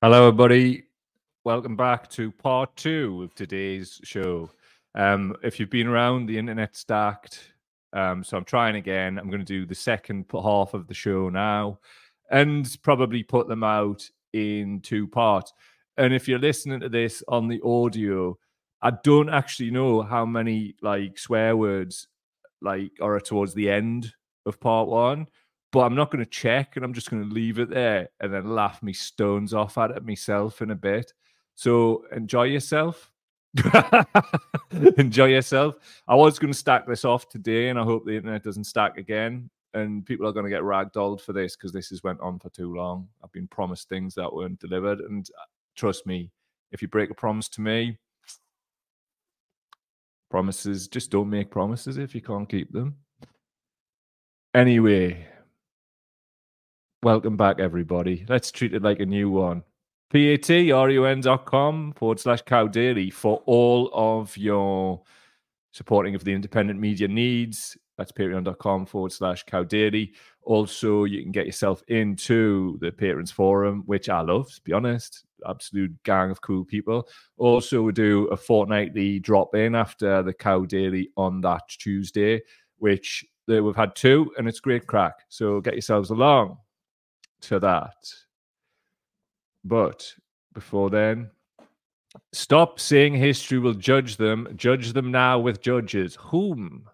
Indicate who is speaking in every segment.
Speaker 1: Hello, everybody. Welcome back to part two of today's show. Um, if you've been around, the internet stacked. Um, so I'm trying again. I'm going to do the second half of the show now and probably put them out in two parts. And if you're listening to this on the audio, I don't actually know how many like swear words like are towards the end of part one but I'm not going to check and I'm just going to leave it there and then laugh me stones off at it myself in a bit. So enjoy yourself. enjoy yourself. I was going to stack this off today and I hope the internet doesn't stack again and people are going to get ragdolled for this because this has went on for too long. I've been promised things that weren't delivered and uh, trust me, if you break a promise to me, promises just don't make promises if you can't keep them. Anyway, Welcome back, everybody. Let's treat it like a new one. P-A-T-R-U-N.com forward slash cow daily for all of your supporting of the independent media needs. That's patreon.com forward slash cow daily. Also, you can get yourself into the patrons forum, which I love, to be honest. Absolute gang of cool people. Also, we do a fortnightly drop in after the cow daily on that Tuesday, which uh, we've had two, and it's great crack. So get yourselves along to that. But before then, stop saying history will judge them. Judge them now with judges. Whom?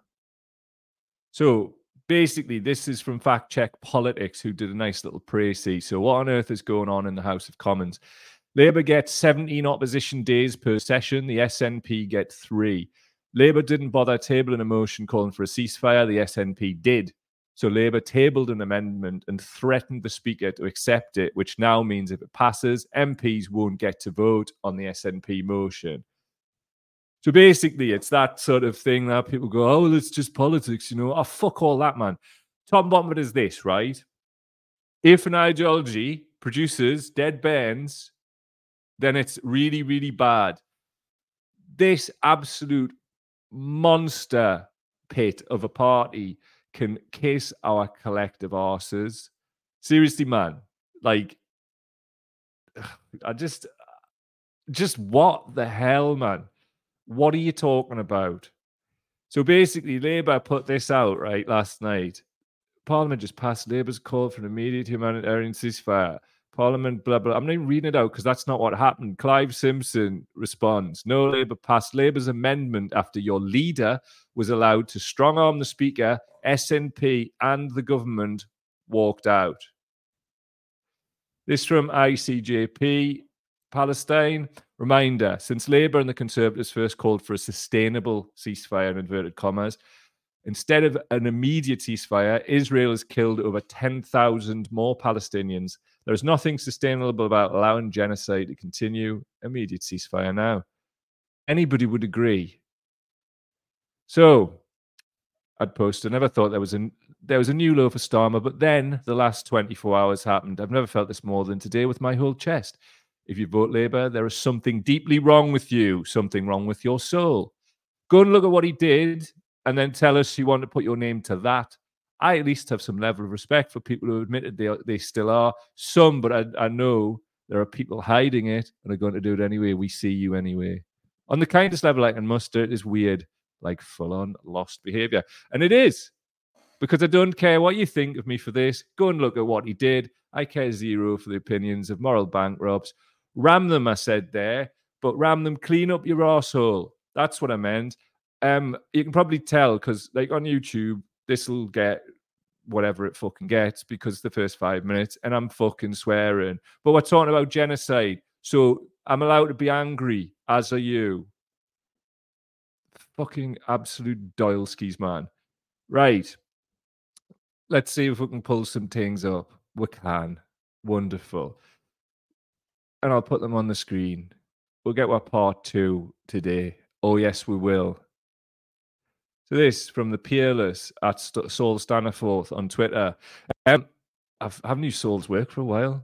Speaker 1: So basically, this is from Fact Check Politics, who did a nice little précis. So, what on earth is going on in the House of Commons? Labour gets 17 opposition days per session. The SNP get three. Labour didn't bother tabling a motion calling for a ceasefire. The SNP did. So Labour tabled an amendment and threatened the Speaker to accept it, which now means if it passes, MPs won't get to vote on the SNP motion. So basically, it's that sort of thing that people go, oh, well, it's just politics, you know. Oh, fuck all that, man. Tom Bottom is this, right? If an ideology produces dead bands, then it's really, really bad. This absolute monster pit of a party can kiss our collective asses. Seriously, man. Like, I just, just what the hell, man? What are you talking about? So basically, Labour put this out right last night. Parliament just passed Labour's call for an immediate humanitarian ceasefire. Parliament, blah, blah. I'm not even reading it out because that's not what happened. Clive Simpson responds No Labour passed Labour's amendment after your leader was allowed to strong arm the Speaker, SNP, and the government walked out. This from ICJP Palestine. Reminder since Labour and the Conservatives first called for a sustainable ceasefire in inverted commas, instead of an immediate ceasefire, Israel has killed over 10,000 more Palestinians there's nothing sustainable about allowing genocide to continue. Immediate ceasefire now. Anybody would agree. So I'd post. I never thought there was a there was a new low for Starmer, but then the last 24 hours happened. I've never felt this more than today with my whole chest. If you vote Labour, there is something deeply wrong with you, something wrong with your soul. Go and look at what he did, and then tell us you want to put your name to that. I at least have some level of respect for people who admitted they they still are. Some, but I, I know there are people hiding it and are going to do it anyway. We see you anyway. On the kindest level I can muster, it is weird, like full on lost behavior. And it is because I don't care what you think of me for this. Go and look at what he did. I care zero for the opinions of moral bankrupts. Ram them, I said there, but ram them clean up your asshole. That's what I meant. Um, you can probably tell because, like on YouTube, this will get whatever it fucking gets because the first five minutes and I'm fucking swearing. But we're talking about genocide. So I'm allowed to be angry, as are you. Fucking absolute doyleskis, man. Right. Let's see if we can pull some things up. We can. Wonderful. And I'll put them on the screen. We'll get our part two today. Oh, yes, we will. So this from the peerless at St- Saul Staniforth on Twitter. Um, I've, haven't Saul's work for a while.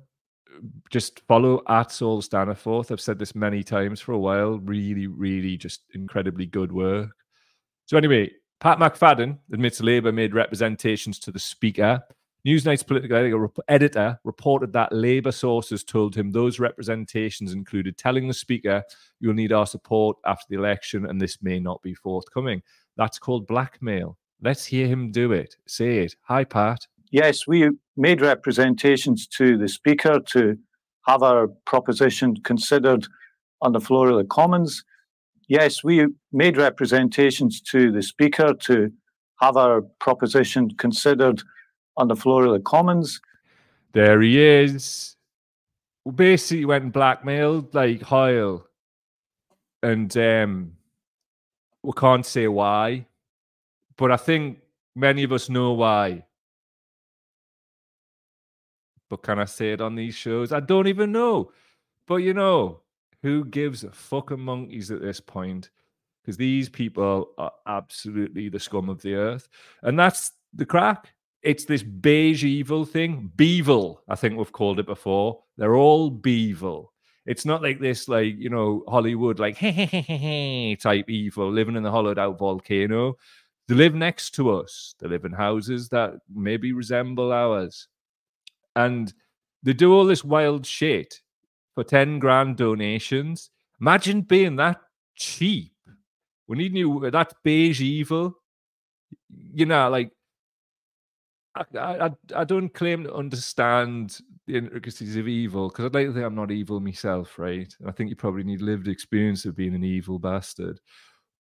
Speaker 1: Just follow at Saul Staniforth. I've said this many times for a while. Really, really, just incredibly good work. So anyway, Pat McFadden admits Labour made representations to the Speaker Newsnight's political editor reported that Labour sources told him those representations included telling the Speaker, You'll need our support after the election, and this may not be forthcoming. That's called blackmail. Let's hear him do it. Say it. Hi, Pat.
Speaker 2: Yes, we made representations to the Speaker to have our proposition considered on the floor of the Commons. Yes, we made representations to the Speaker to have our proposition considered on the floor of the Commons.
Speaker 1: There he is. Basically, went and blackmailed like Hoyle, and um, we can't say why, but I think many of us know why. But can I say it on these shows? I don't even know. But you know, who gives a fucking monkeys at this point? Because these people are absolutely the scum of the earth. And that's the crack. It's this beige evil thing. Beevil, I think we've called it before. They're all beevil. It's not like this, like, you know, Hollywood, like, hey, hey, hey, hey, type evil living in the hollowed out volcano. They live next to us. They live in houses that maybe resemble ours. And they do all this wild shit for 10 grand donations. Imagine being that cheap. We need new, that beige evil. You know, like, I, I, don't claim to understand the intricacies of evil because I'd like to think I'm not evil myself, right? And I think you probably need lived experience of being an evil bastard.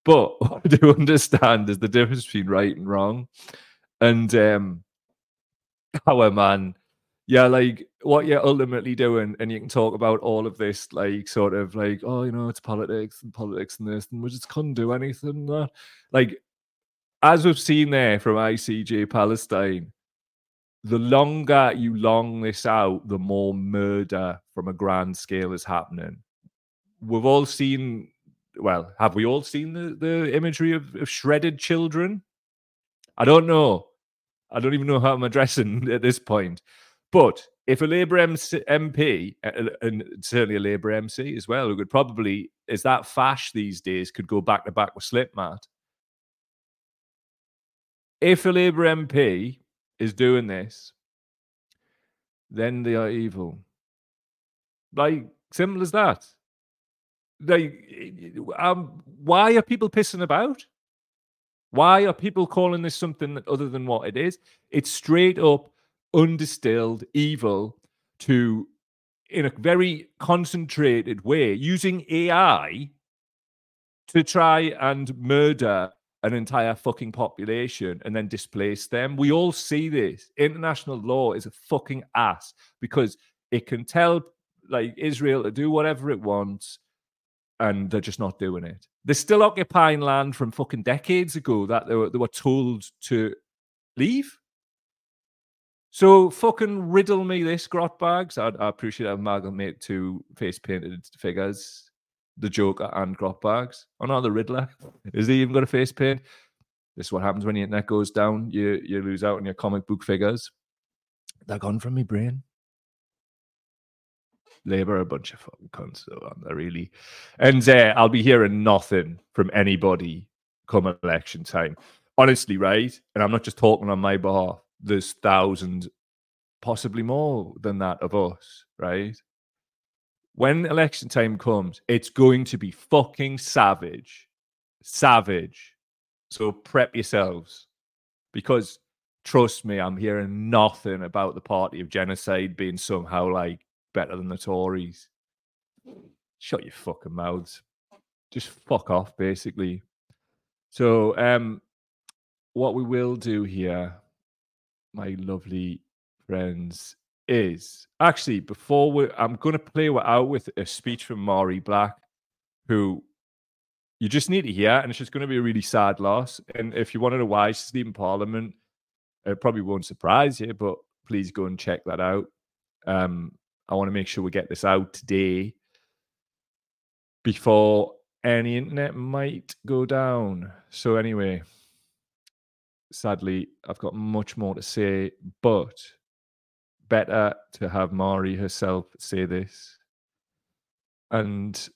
Speaker 1: But what I do understand is the difference between right and wrong. And um our man, yeah, like what you're ultimately doing, and you can talk about all of this, like sort of like, oh, you know, it's politics and politics and this, and we just couldn't do anything. That. Like, as we've seen there from ICJ Palestine, the longer you long this out, the more murder from a grand scale is happening. We've all seen, well, have we all seen the, the imagery of, of shredded children? I don't know. I don't even know how I'm addressing at this point. But if a Labour MP, and certainly a Labour MC as well, who could probably, is that fash these days, could go back to back with Slipmatt. If a Labour MP is doing this, then they are evil. Like, simple as that. Like, um, why are people pissing about? Why are people calling this something other than what it is? It's straight up undistilled evil to, in a very concentrated way, using AI to try and murder an entire fucking population and then displace them. We all see this. International law is a fucking ass because it can tell like Israel to do whatever it wants and they're just not doing it. They're still occupying land from fucking decades ago that they were, they were told to leave. So fucking riddle me this, Grotbags. I, I appreciate I've amalgamated two face painted figures the Joker and Grotbags. Oh no, the Riddler. Is he even got a face paint? This is what happens when your internet goes down. You you lose out on your comic book figures. They're gone from me brain. Labour a bunch of fucking cunts, so aren't they really? And uh, I'll be hearing nothing from anybody come election time. Honestly, right? And I'm not just talking on my behalf. There's thousands, possibly more than that of us, right? When election time comes, it's going to be fucking savage. Savage. So prep yourselves because trust me, I'm hearing nothing about the party of genocide being somehow like better than the Tories. Shut your fucking mouths. Just fuck off, basically. So, um, what we will do here, my lovely friends, is actually before we I'm going to play out with a speech from Mhairi Black, who you just need to hear, and it's just going to be a really sad loss. And if you want to know why she's leaving Parliament, it probably won't surprise you, but please go and check that out. Um, I want to make sure we get this out today before any internet might go down. So anyway, sadly, I've got much more to say, but better to have Mhairi herself say this and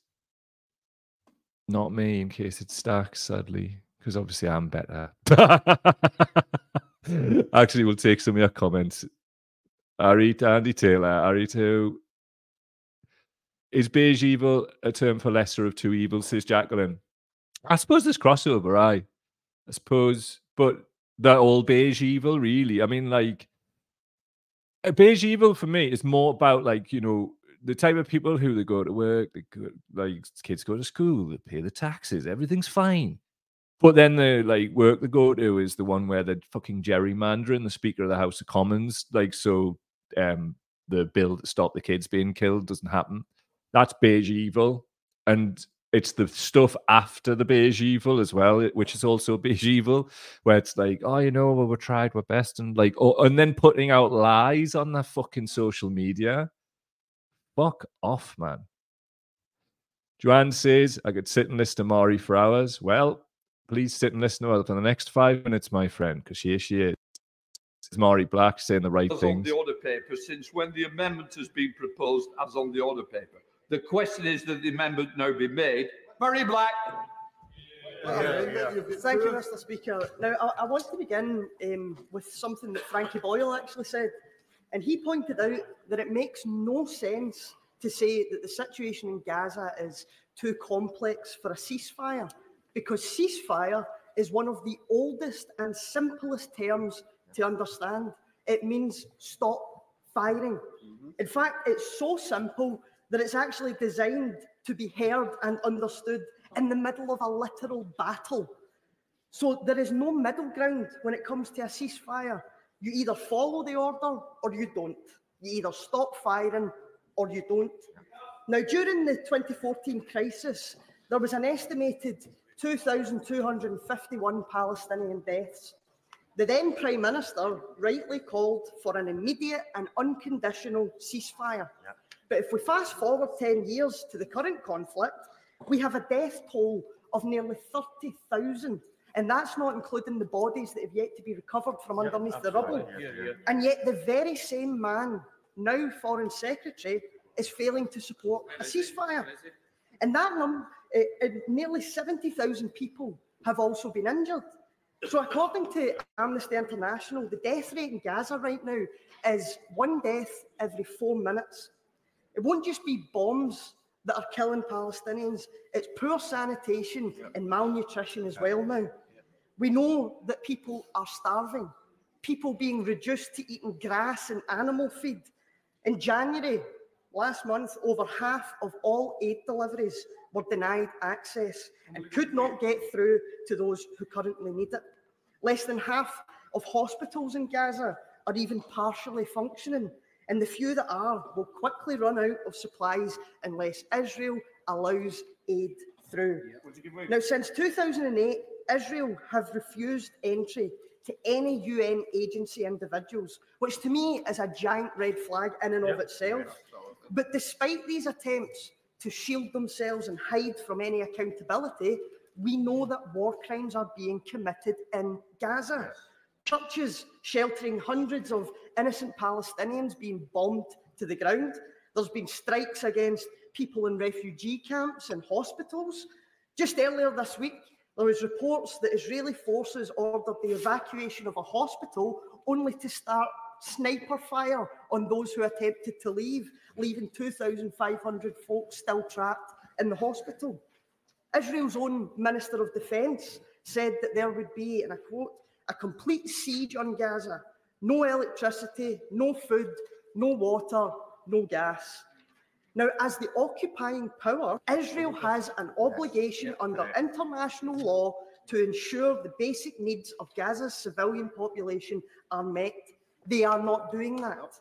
Speaker 1: not me in case it stacks, sadly, because obviously I'm better. Actually, we'll take some of your comments. Ari Andy Taylor, Ari to is beige evil a term for lesser of two evils, says Jacqueline. I suppose there's crossover, I. I suppose, but that all beige evil, really. I mean, like beige evil for me is more about like, you know, the type of people who they go to work, they go, like kids go to school, they pay the taxes, everything's fine. But then the like work they go to is the one where they're fucking gerrymandering the Speaker of the House of Commons, like so um the bill to stop the kids being killed doesn't happen. That's beige evil. And it's the stuff after the beige evil as well, which is also beige evil, where it's like, oh, you know, well, we tried our best, and like, oh, and then putting out lies on their fucking social media. Fuck off, man. Joanne says, I could sit and listen to Mhairi for hours. Well, please sit and listen to her for the next five minutes, my friend, because here she is. It's Mhairi Black saying the right thing.
Speaker 3: on the order paper since when the amendment has been proposed as on the order paper. The question is that the amendment now be made. Mhairi Black.
Speaker 4: Yeah, yeah. Thank you, Mr. Speaker. Now, I, I want to begin um, with something that Frankie Boyle actually said. And he pointed out that it makes no sense to say that the situation in Gaza is too complex for a ceasefire, because ceasefire is one of the oldest and simplest terms to understand. It means stop firing. Mm-hmm. In fact, it's so simple that it's actually designed to be heard and understood in the middle of a literal battle. So there is no middle ground when it comes to a ceasefire. You either follow the order or you don't. You either stop firing or you don't. Now, during the 2014 crisis, there was an estimated 2,251 Palestinian deaths. The then Prime Minister rightly called for an immediate and unconditional ceasefire. But if we fast forward 10 years to the current conflict, we have a death toll of nearly 30,000. And that's not including the bodies that have yet to be recovered from yep, underneath the rubble. Yeah, yeah. And yet, the very same man, now Foreign Secretary, is failing to support a ceasefire. And that number, uh, uh, nearly 70,000 people have also been injured. So, according to Amnesty International, the death rate in Gaza right now is one death every four minutes. It won't just be bombs that are killing Palestinians, it's poor sanitation and malnutrition as well now. We know that people are starving, people being reduced to eating grass and animal feed. In January last month, over half of all aid deliveries were denied access and could not get through to those who currently need it. Less than half of hospitals in Gaza are even partially functioning, and the few that are will quickly run out of supplies unless Israel allows aid through. Now, since 2008, Israel have refused entry to any UN agency individuals, which to me is a giant red flag in and of itself. But despite these attempts to shield themselves and hide from any accountability, we know that war crimes are being committed in Gaza. Churches sheltering hundreds of innocent Palestinians being bombed to the ground. There's been strikes against people in refugee camps and hospitals. Just earlier this week, there was reports that Israeli forces ordered the evacuation of a hospital only to start sniper fire on those who attempted to leave, leaving 2,500 folks still trapped in the hospital. Israel's own Minister of Defence said that there would be, and I quote, a complete siege on Gaza no electricity, no food, no water, no gas. Now, as the occupying power, Israel has an obligation under international law to ensure the basic needs of Gaza's civilian population are met. They are not doing that.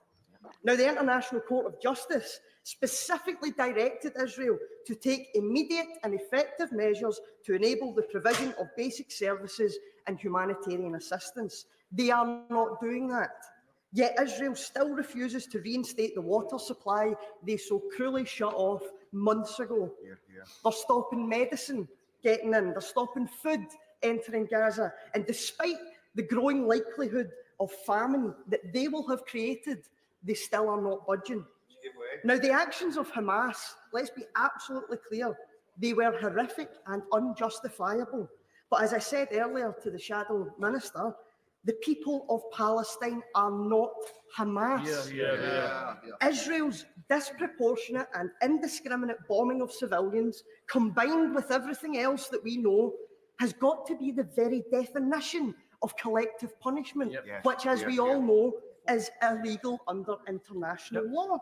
Speaker 4: Now, the International Court of Justice specifically directed Israel to take immediate and effective measures to enable the provision of basic services and humanitarian assistance. They are not doing that. Yet Israel still refuses to reinstate the water supply they so cruelly shut off months ago. Here, here. They're stopping medicine getting in, they're stopping food entering Gaza. And despite the growing likelihood of famine that they will have created, they still are not budging. Now, the actions of Hamas, let's be absolutely clear, they were horrific and unjustifiable. But as I said earlier to the shadow minister, The people of Palestine are not Hamas. Yeah, yeah, yeah. Israel's disproportionate and indiscriminate bombing of civilians, combined with everything else that we know, has got to be the very definition of collective punishment,
Speaker 5: Yes.
Speaker 4: which, as
Speaker 5: Yeah,
Speaker 4: we
Speaker 5: yeah.
Speaker 4: all know, is illegal under international law.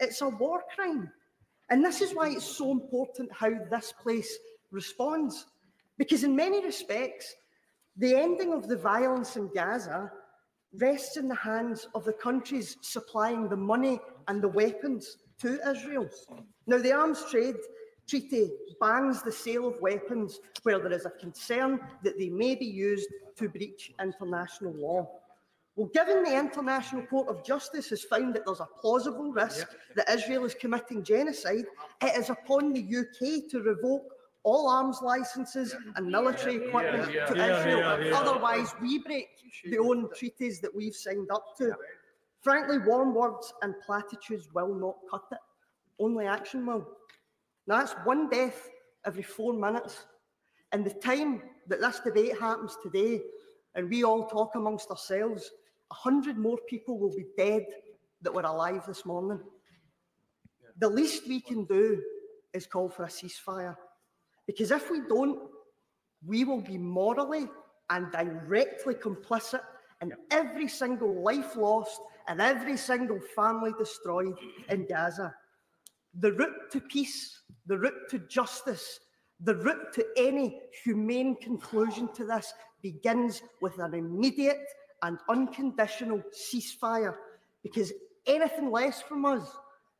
Speaker 4: It's a war crime. And this is why it's so important how this place responds. Because, in many respects, the ending of the violence in Gaza rests in the hands of the countries supplying the money and the weapons to Israel. Now, the arms trade treaty bans the sale of weapons where there is a concern that they may be used to breach international law. Well, given the International Court of Justice has found that there's a plausible risk that Israel is committing genocide, it is upon the UK to revoke all arms licenses and military equipment to Israel. Otherwise, we break the own treaties that we've signed up to. Frankly, warm words and platitudes will not cut it. Only action will. Now, that's one death every four minutes. And the time that this debate happens today, and we all talk amongst ourselves, a hundred more people will be dead that were alive this morning. The least we can do is call for a ceasefire. Because if we don't, we will be morally and directly complicit in every single life lost and every single family destroyed in Gaza. The route to peace, the route to justice, the route to any humane conclusion to this begins with an immediate and unconditional ceasefire because anything less from us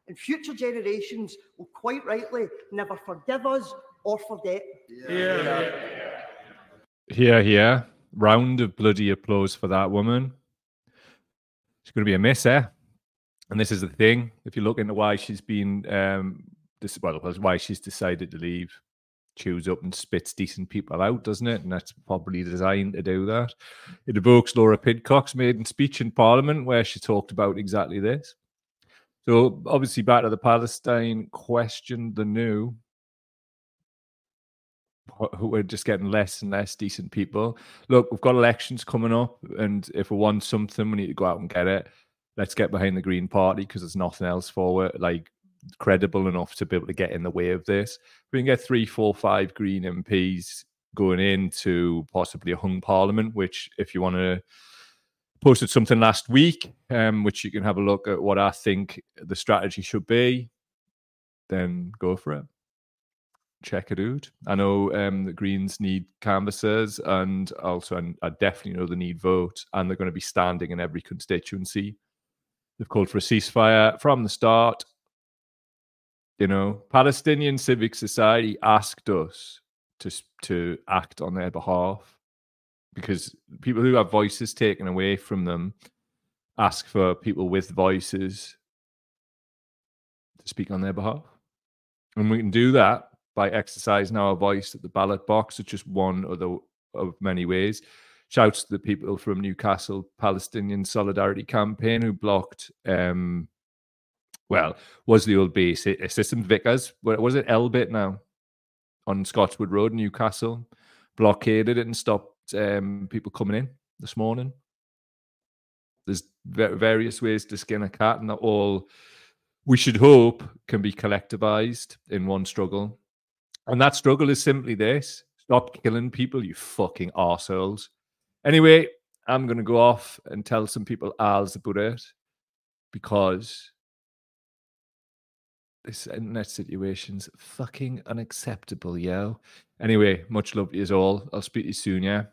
Speaker 4: and future generations will quite rightly never forgive us or forget. Yeah.
Speaker 1: Here, here. Round of bloody applause for that woman. She's going to be a miss, eh? And this is the thing. If you look into why she's been, um, this well, why she's decided to leave, chews up and spits decent people out, doesn't it? And that's probably designed to do that. It evokes Laura Pidcock's maiden speech in Parliament, where she talked about exactly this. So, obviously, back to the Palestine question, the new wh- who are just getting less and less decent people. Look, we've got elections coming up, and if we want something, we need to go out and get it. Let's get behind the Green Party because there's nothing else for it, like credible enough to be able to get in the way of this. We can get three, four, five Green MPs going into possibly a hung parliament, which, if you want to posted something last week, um, which you can have a look at what I think the strategy should be, then go for it check it out. I know um, the Greens need canvassers, and also and I definitely know they need votes, and they're going to be standing in every constituency. They've called for a ceasefire from the start. You know, Palestinian civic society asked us to to act on their behalf because people who have voices taken away from them ask for people with voices to speak on their behalf. And we can do that by exercising our voice at the ballot box. It's just one of the of many ways. Shouts to the people from Newcastle Palestinian Solidarity Campaign who blocked um well, was the old base eh, assistant. What was it Elbit now on Scotswood Road, Newcastle, blockaded it and stopped um, people coming in this morning. There's various ways to skin a cat, and all we should hope can be collectivized in one struggle. And that struggle is simply this stop killing people, you fucking arseholes. Anyway, I'm going to go off and tell some people Al's about it because this internet situation's fucking unacceptable, yo. Anyway, much love to you all. I'll speak to you soon, yeah.